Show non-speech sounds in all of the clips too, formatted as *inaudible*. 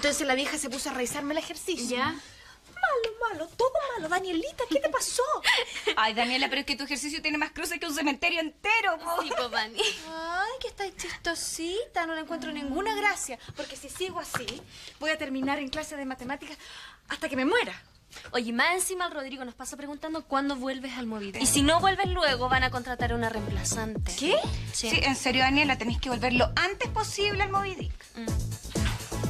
Entonces la vieja se puso a revisarme el ejercicio. ¿Ya? Malo, malo, todo malo. Danielita, ¿qué te pasó? *laughs* Ay, Daniela, pero es que tu ejercicio tiene más cruces que un cementerio entero. po. Sí, Dani. Ay, que estáis chistosita, no le encuentro ninguna gracia. Porque si sigo así, voy a terminar en clase de matemáticas hasta que me muera. Oye, más encima el Rodrigo nos pasa preguntando cuándo vuelves al Movidec. Y si no vuelves luego, van a contratar a una reemplazante. ¿Qué? Sí. Sí, en serio, Daniela, tenés que volver lo antes posible al Moby Dick.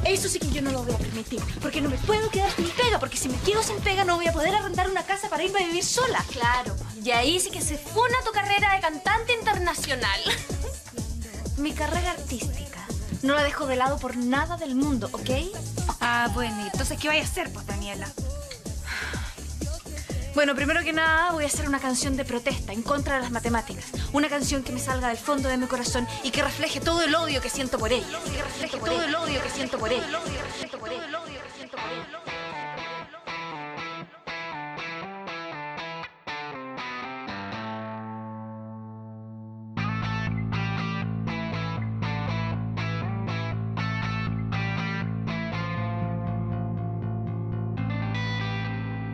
Eso sí que yo no lo voy a permitir. Porque no me puedo quedar sin pega. Porque si me quedo sin pega, no voy a poder arrendar una casa para irme a vivir sola. Claro. Y ahí sí que se funa tu carrera de cantante internacional. *laughs* Mi carrera artística no la dejo de lado por nada del mundo, ¿ok? Ah, bueno, ¿y entonces qué vais a hacer, pues, Daniela? Bueno, primero que nada voy a hacer una canción de protesta en contra de las matemáticas. Una canción que me salga del fondo de mi corazón y que refleje todo el odio que siento por ella. Que refleje todo el odio que siento por ella.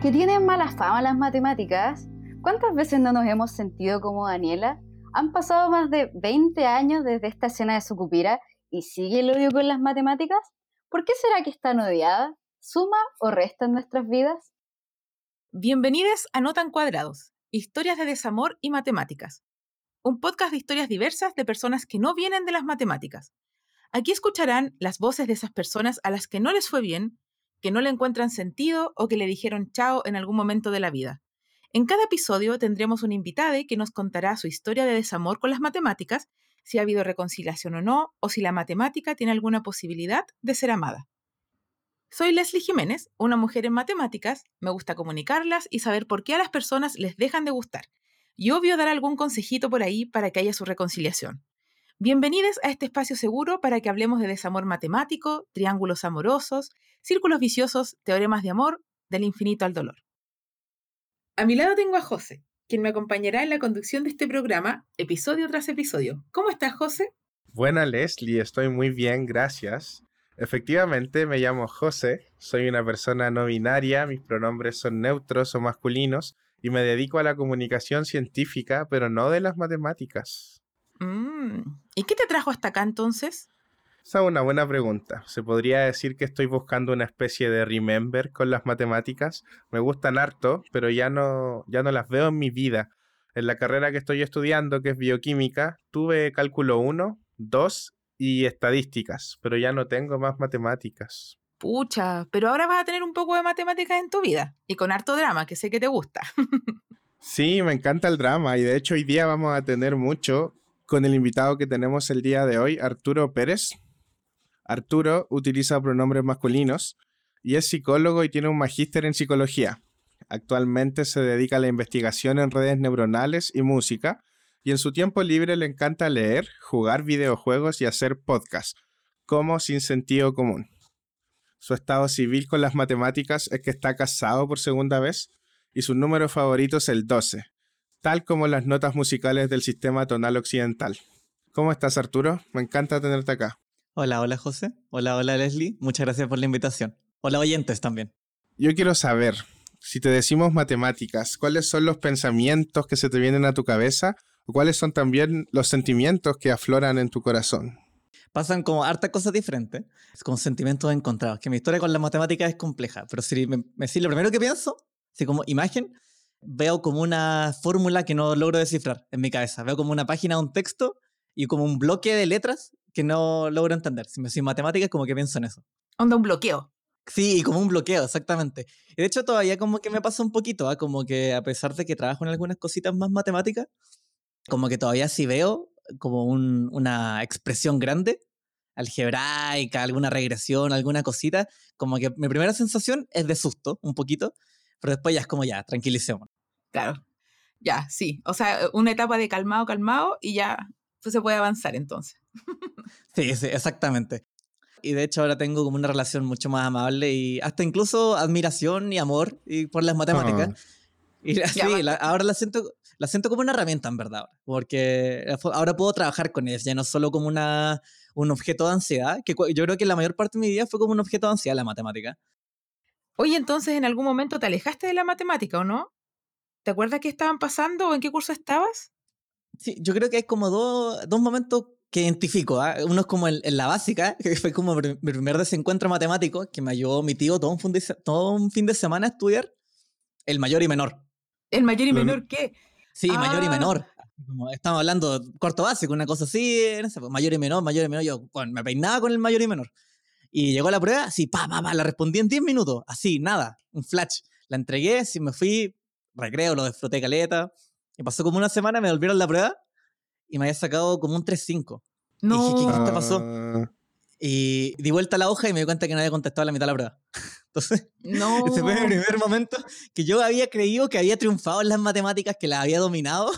Que tienen mala fama las matemáticas. ¿Cuántas veces no nos hemos sentido como Daniela? Han pasado más de 20 años desde esta escena de Sucupira y sigue el odio con las matemáticas. ¿Por qué será que están odiadas? ¿Suma o resta en nuestras vidas? Bienvenidos a Notan Cuadrados, historias de desamor y matemáticas. Un podcast de historias diversas de personas que no vienen de las matemáticas. Aquí escucharán las voces de esas personas a las que no les fue bien, que no le encuentran sentido o que le dijeron chao en algún momento de la vida. En cada episodio tendremos un invitado que nos contará su historia de desamor con las matemáticas, si ha habido reconciliación o no, o si la matemática tiene alguna posibilidad de ser amada. Soy Leslie Jiménez, una mujer en matemáticas, me gusta comunicarlas y saber por qué a las personas les dejan de gustar, y obvio dar algún consejito por ahí para que haya su reconciliación. Bienvenidos a este espacio seguro para que hablemos de desamor matemático, triángulos amorosos, círculos viciosos, teoremas de amor, del infinito al dolor. A mi lado tengo a José, quien me acompañará en la conducción de este programa, episodio tras episodio. ¿Cómo estás, José? Buena Leslie, estoy muy bien, gracias. Efectivamente, me llamo José, soy una persona no binaria, mis pronombres son neutros o masculinos y me dedico a la comunicación científica, pero no de las matemáticas. Mm, ¿Y qué te trajo hasta acá entonces? Esa es una buena pregunta. Se podría decir que estoy buscando una especie de remember con las matemáticas. Me gustan harto, pero ya no, ya no las veo en mi vida. En la carrera que estoy estudiando, que es bioquímica, tuve cálculo 1, 2 y estadísticas, pero ya no tengo más matemáticas. Pucha, pero ahora vas a tener un poco de matemáticas en tu vida y con harto drama, que sé que te gusta. *laughs* Sí, me encanta el drama y de hecho hoy día vamos a tener mucho con el invitado que tenemos el día de hoy, Arturo Pérez. Arturo utiliza pronombres masculinos y es psicólogo y tiene un magíster en psicología. Actualmente se dedica a la investigación en redes neuronales y música y en su tiempo libre le encanta leer, jugar videojuegos y hacer podcasts, como sin sentido común. Su estado civil con las matemáticas es que está casado por segunda vez y su número favorito es el 12, tal como las notas musicales del sistema tonal occidental. ¿Cómo estás, Arturo? Me encanta tenerte acá. Hola, hola José. Hola, hola Leslie. Muchas gracias por la invitación. Hola oyentes también. Yo quiero saber, si te decimos matemáticas, ¿cuáles son los pensamientos que se te vienen a tu cabeza o cuáles son también los sentimientos que afloran en tu corazón? Pasan como hartas cosas diferentes, es como sentimientos encontrados. Que mi historia con la matemática es compleja, pero si me, me decís lo primero que pienso, si como imagen, veo como una fórmula que no logro descifrar en mi cabeza. Veo como una página un texto y como un bloque de letras que no logro entender. Si me decís matemáticas, como que pienso en eso. Onda un bloqueo. Sí, como un bloqueo, exactamente. Y de hecho todavía como que me pasa un poquito, ¿ah? como que a pesar de que trabajo en algunas cositas más matemáticas, como que todavía sí veo como un- una expresión grande, algebraica, alguna regresión, alguna cosita, como que mi primera sensación es de susto, un poquito, pero después ya es como ya, tranquilicémonos. Claro. Ya, sí. O sea, una etapa de calmado, calmado y ya pues, se puede avanzar entonces. *laughs* Sí, sí, exactamente. Y de hecho ahora tengo como una relación mucho más amable y hasta incluso admiración y amor y por las matemáticas. Y la- Ya, sí, la- ahora la siento, la siento como una herramienta en verdad, porque ahora puedo trabajar con ellas, ya no solo como una, un objeto de ansiedad, que yo creo que la mayor parte de mi vida fue como un objeto de ansiedad la matemática. Oye, entonces en algún momento te alejaste de la matemática, ¿o no? ¿Te acuerdas qué estaban pasando o en qué curso estabas? Sí, yo creo que hay como dos, dos momentos que identifico. ¿ah? Uno es como en, en la básica, *laughs* que fue como mi primer desencuentro matemático, que me ayudó mi tío todo un, fin de, todo un fin de semana a estudiar el mayor y menor. ¿El mayor y menor qué? Sí, mayor y Ah. menor. Como estamos hablando de cuarto básico, una cosa así, no sé, pues, mayor y menor, mayor y menor. Yo bueno, me peinaba con el mayor y menor. Y llegó la prueba, así, pa, pa, pa, la respondí en 10 minutos, así, nada, un flash. La entregué, sí, me fui, recreo, lo disfruté caleta. Y pasó como una semana, me volvieron la prueba y me había sacado como un 3-5. No. dije, ¿qué- te pasó? Ah, Y di vuelta a la hoja y me di cuenta que no había contestado la mitad de la prueba. *laughs* Entonces, No. ese fue mi primer momento que yo había creído que había triunfado en las matemáticas, que las había dominado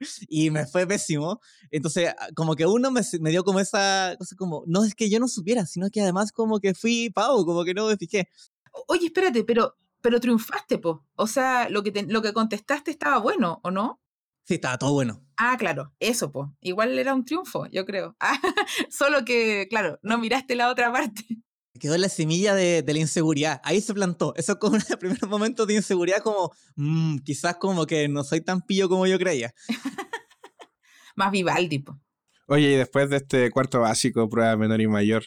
*laughs* y me fue pésimo. Entonces, a- como que uno me, me dio como esa cosa como, no es que yo no supiera, sino que además como que fui pavo, como que no me fijé. Oye, espérate, pero, pero triunfaste, po. O sea, lo que, te- lo que contestaste estaba bueno, ¿o no? Sí, estaba todo bueno. Ah, claro, eso, po. Igual era un triunfo, yo creo. *laughs* Ah, solo que, claro, no miraste la otra parte. Quedó la semilla de, de la inseguridad. Ahí se plantó. Eso como *laughs* un primer momento de inseguridad, como, "Mm, quizás como que no soy tan pillo como yo creía. *laughs* Más Vivaldi, po. Oye, y después de este cuarto básico, prueba menor y mayor,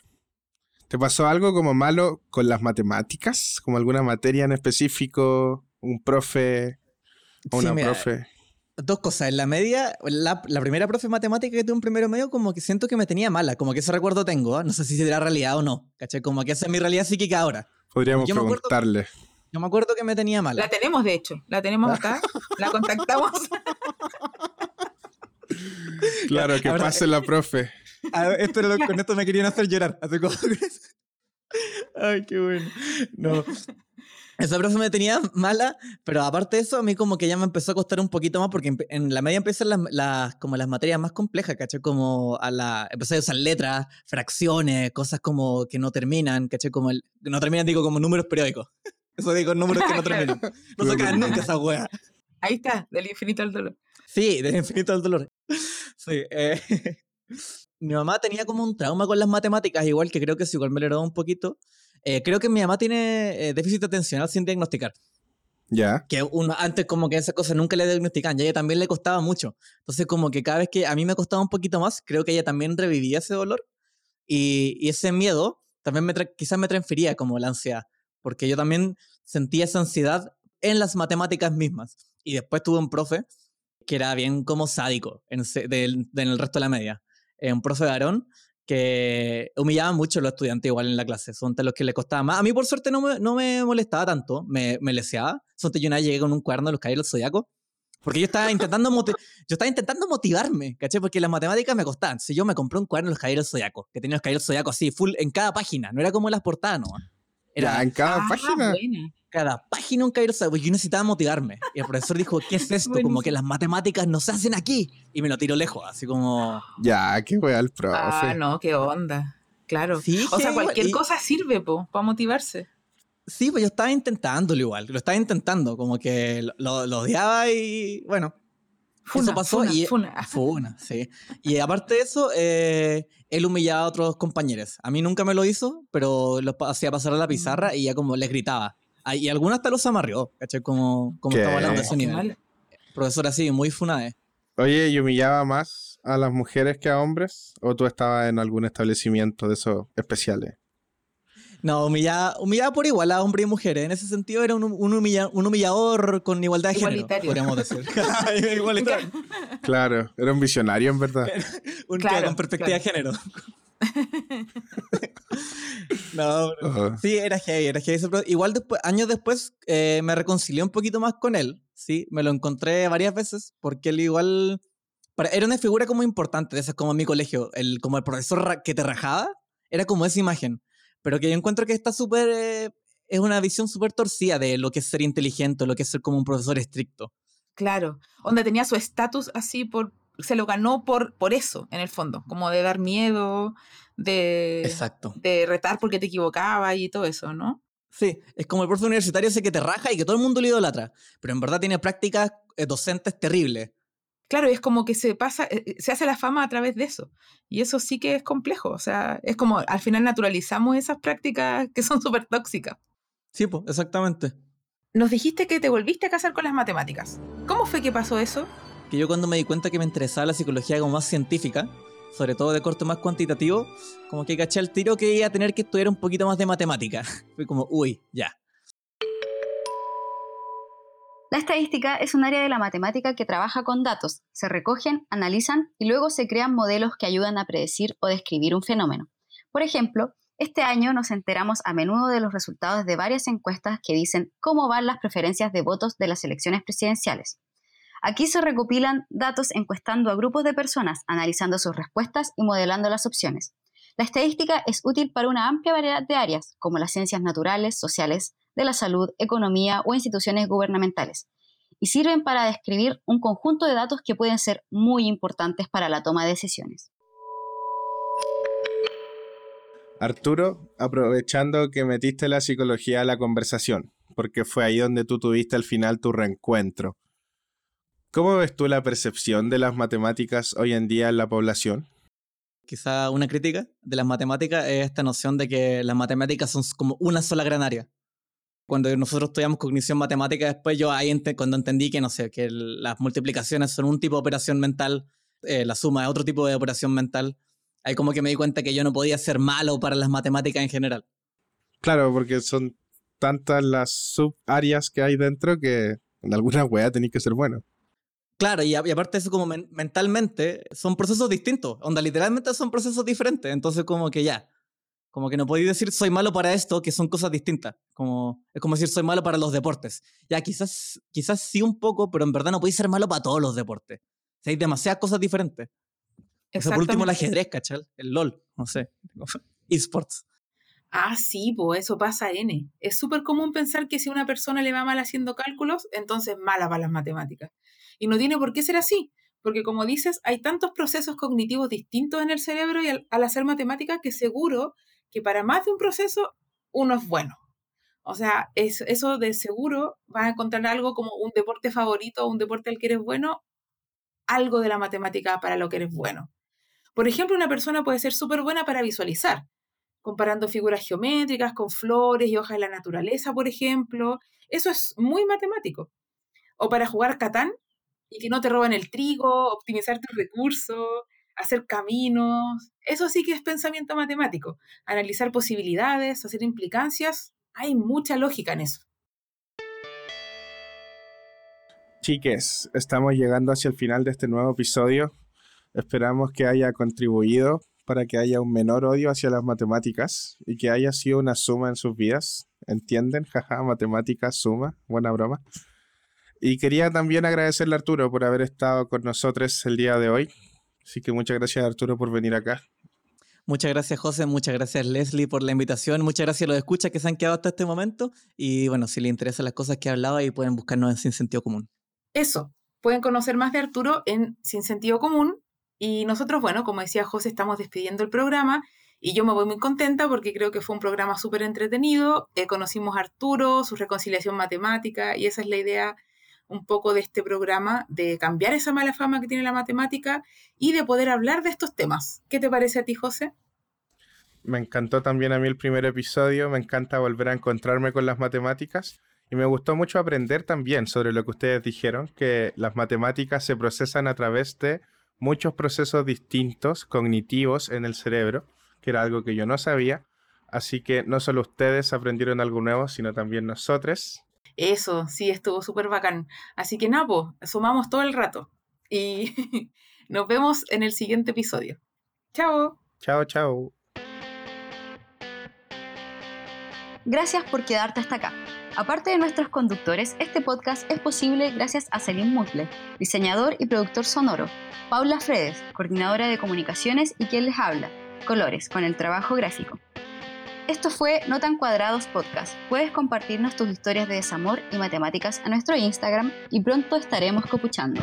¿te pasó algo como malo con las matemáticas? ¿Como alguna materia en específico? ¿Un profe o Sí, una mira, profe? Dos cosas. En la media, la, la primera profe de matemática que tuve en primero medio, como que siento que me tenía mala. Como que ese recuerdo tengo. ¿ah? No sé si será realidad o no. ¿Cachai? Como que esa es mi realidad psíquica ahora. Podríamos yo me acuerdo- preguntarle. Yo me acuerdo que me tenía mala. La tenemos, de hecho. La tenemos acá. *laughs* La contactamos. Claro, que pase la profe. A esto era lo- con esto me querían hacer llorar. Así como- Ay, qué bueno. No. Esa profe me tenía mala, pero aparte de eso, a mí como que ya me empezó a costar un poquito más porque en la media empiezan las, las- como las materias más complejas, ¿cachai? Como a la, empecé a usar letras, fracciones, cosas como que no terminan, ¿cachai? Como el, no terminan, digo, como números periódicos. *laughs* Eso digo, números que no *laughs* terminan. No se acaban nunca esa wea. Ahí está, del infinito al dolor. Sí, del infinito al dolor. Sí. eh, *laughs* mi mamá tenía como un trauma con las matemáticas, igual que creo que sí, igual me lo heredó un poquito. Eh, creo que mi mamá tiene eh, déficit atencional sin diagnosticar. Ya. Que uno antes como que esas cosas nunca le diagnosticaban y a ella también le costaba mucho. Entonces como que cada vez que a mí me costaba un poquito más, creo que ella también revivía ese dolor y, y ese miedo también me quizás me transfería como la ansiedad, porque yo también sentía esa ansiedad en las matemáticas mismas. Y después tuve un profe que era bien como sádico en, ese- del- en el resto de la media. Eh, un profe varón que humillaba mucho a los estudiantes igual en la clase. Son de los que le costaba más. A mí, por suerte, no me, no me molestaba tanto. Me, me leseaba. Son yo una vez llegué con un cuaderno de los caballeros del zodiaco. Porque yo estaba intentando moti- yo estaba intentando motivarme, ¿cachai? Porque las matemáticas me costaban. Si yo me compré un cuaderno de los caballeros del zodiaco, que tenía los caballeros del zodiaco así, full en cada página. No era como las portadas, no. Era Ya, en cada Ah, página. buena. Cada página un caballero zodiaco. Yo necesitaba motivarme. Y el profesor dijo, ¿qué es esto? Como que las matemáticas no se hacen aquí. Y me lo tiró lejos, así como... Ya, qué wea el profe. Ah, no, qué onda. Claro. Sí, o sea, cualquier y- cosa sirve, po, para motivarse. Sí, pues yo estaba intentándolo igual, lo estaba intentando, como que lo, lo- lo odiaba y bueno, Funa, eso pasó funa, y funa. fue una, sí. Y aparte de eso, eh, él humillaba a otros compañeros. A mí nunca me lo hizo, pero lo hacía pasar a la pizarra Mm. y ya como les gritaba. Ah, Y algunos hasta los amarrió, ¿cachai? Como, como estamos hablando de ese nivel. Profesor así, muy funae. Oye, ¿y humillaba más a las mujeres que a hombres? ¿O tú estabas en algún establecimiento de esos especiales? No, humillaba, humillaba por igual a hombres y mujeres. En ese sentido era un, un, humilla- un humillador con igualdad de género, Igualitario. podríamos decir. *laughs* *laughs* Igualitario. Claro, era un visionario en verdad. Un Claro, con perspectiva de género. *laughs* no. Oh, sí, era heavy, era heavy. Igual después, años después eh, me reconcilié un poquito más con él, sí, me lo encontré varias veces, porque él igual para- era una figura como importante, de esas como en mi colegio, el, como el profesor que te rajaba, era como esa imagen, pero que yo encuentro que está súper, eh, es una visión súper torcida de lo que es ser inteligente, lo que es ser como un profesor estricto. Claro. Donde tenía su estatus así por. Se lo ganó por, por eso, en el fondo. Como de dar miedo, de. Exacto. De retar porque te equivocaba y todo eso, ¿no? Sí, es como el profesor universitario ese que te raja y que todo el mundo lo idolatra, pero en verdad tiene prácticas eh, docentes terribles. Claro, es como que se pasa, eh, eh, se hace la fama a través de eso. Y eso sí que es complejo. O sea, es como al final naturalizamos esas prácticas que son *laughs* súper tóxicas. Sí, pues, exactamente. Nos dijiste que te volviste a casar con las matemáticas. ¿Cómo fue que pasó eso? Que yo cuando me di cuenta que me interesaba la psicología como más científica, sobre todo de corte más cuantitativo, como que caché al tiro que iba a tener que estudiar un poquito más de matemática. *laughs* Fue como, uy, ya. La estadística es un área de la matemática que trabaja con datos, se recogen, analizan y luego se crean modelos que ayudan a predecir o describir un fenómeno. Por ejemplo, este año nos enteramos a menudo de los resultados de varias encuestas que dicen cómo van las preferencias de votos de las elecciones presidenciales. Aquí se recopilan datos encuestando a grupos de personas, analizando sus respuestas y modelando las opciones. La estadística es útil para una amplia variedad de áreas, como las ciencias naturales, sociales, de la salud, economía o instituciones gubernamentales, y sirven para describir un conjunto de datos que pueden ser muy importantes para la toma de decisiones. Arturo, aprovechando que metiste la psicología a la conversación, porque fue ahí donde tú tuviste al final tu reencuentro. ¿Cómo ves tú la percepción de las matemáticas hoy en día en la población? Quizá una crítica de las matemáticas es esta noción de que las matemáticas son como una sola gran área cuando nosotros estudiamos cognición matemática, después yo ahí cuando entendí que, no sé, que las multiplicaciones son un tipo de operación mental, eh, la suma es otro tipo de operación mental, ahí como que me di cuenta que yo no podía ser malo para las matemáticas en general. Claro, porque son tantas las subáreas que hay dentro que en alguna wea tenéis que ser bueno. Claro, y, aparte de eso, como mentalmente, son procesos distintos. Onda, literalmente son procesos diferentes. Entonces, como que ya, como que no podéis decir soy malo para esto, que son cosas distintas. Como, es como decir soy malo para los deportes. Ya, quizás, quizás sí un poco, pero en verdad no podéis ser malo para todos los deportes. O hay demasiadas cosas diferentes. O sea, por último el ajedrez, ¿cachal? El LOL, no sé. *laughs* eSports. Ah, sí, pues eso pasa N. Es súper común pensar que si una persona le va mal haciendo cálculos, entonces mala para las matemáticas. Y no tiene por qué ser así, porque como dices, hay tantos procesos cognitivos distintos en el cerebro y al, hacer matemáticas que seguro que para más de un proceso uno es bueno. O sea, eso de seguro vas a encontrar algo como un deporte favorito un deporte al que eres bueno, algo de la matemática para lo que eres bueno. Por ejemplo, una persona puede ser súper buena para visualizar, comparando figuras geométricas con flores y hojas de la naturaleza, por ejemplo. Eso es muy matemático. O para jugar Catán y que no te roban el trigo, optimizar tus recursos, hacer caminos, eso sí que es pensamiento matemático. Analizar posibilidades, hacer implicancias, hay mucha lógica en eso. Chiques, estamos llegando hacia el final de este nuevo episodio. Esperamos que haya contribuido para que haya un menor odio hacia las matemáticas y que haya sido una suma en sus vidas. ¿Entienden? *laughs* Jaja, matemáticas, suma. Buena broma. Y quería también agradecerle a Arturo por haber estado con nosotros el día de hoy. Así que muchas gracias Arturo por venir acá. Muchas gracias José, muchas gracias Leslie por la invitación, muchas gracias a los escuchas que se han quedado hasta este momento y bueno, si les interesan las cosas que he hablado ahí pueden buscarnos en Sin Sentido Común. Eso, pueden conocer más de Arturo en Sin Sentido Común y nosotros, bueno, como decía José, estamos despidiendo el programa y yo me voy muy contenta porque creo que fue un programa súper entretenido, eh, conocimos a Arturo, su reconciliación matemática y esa es la idea un poco de este programa, de cambiar esa mala fama que tiene la matemática y de poder hablar de estos temas. ¿Qué te parece a ti, José? Me encantó también a mí el primer episodio, me encanta volver a encontrarme con las matemáticas y me gustó mucho aprender también sobre lo que ustedes dijeron, que las matemáticas se procesan a través de muchos procesos distintos cognitivos en el cerebro, que era algo que yo no sabía. Así que no solo ustedes aprendieron algo nuevo, sino también nosotros. Eso, sí, estuvo súper bacán. Así que Napo, sumamos todo el rato. Y *laughs* nos vemos en el siguiente episodio. Chao. Chao, chao. Gracias por quedarte hasta acá. Aparte de nuestros conductores, este podcast es posible gracias a Selim Musle, diseñador y productor sonoro, Paula Fredes, coordinadora de comunicaciones y quien les habla, Colores, con el trabajo gráfico. Esto fue No tan cuadrados podcast. Puedes compartirnos tus historias de desamor y matemáticas a nuestro Instagram y pronto estaremos copuchando.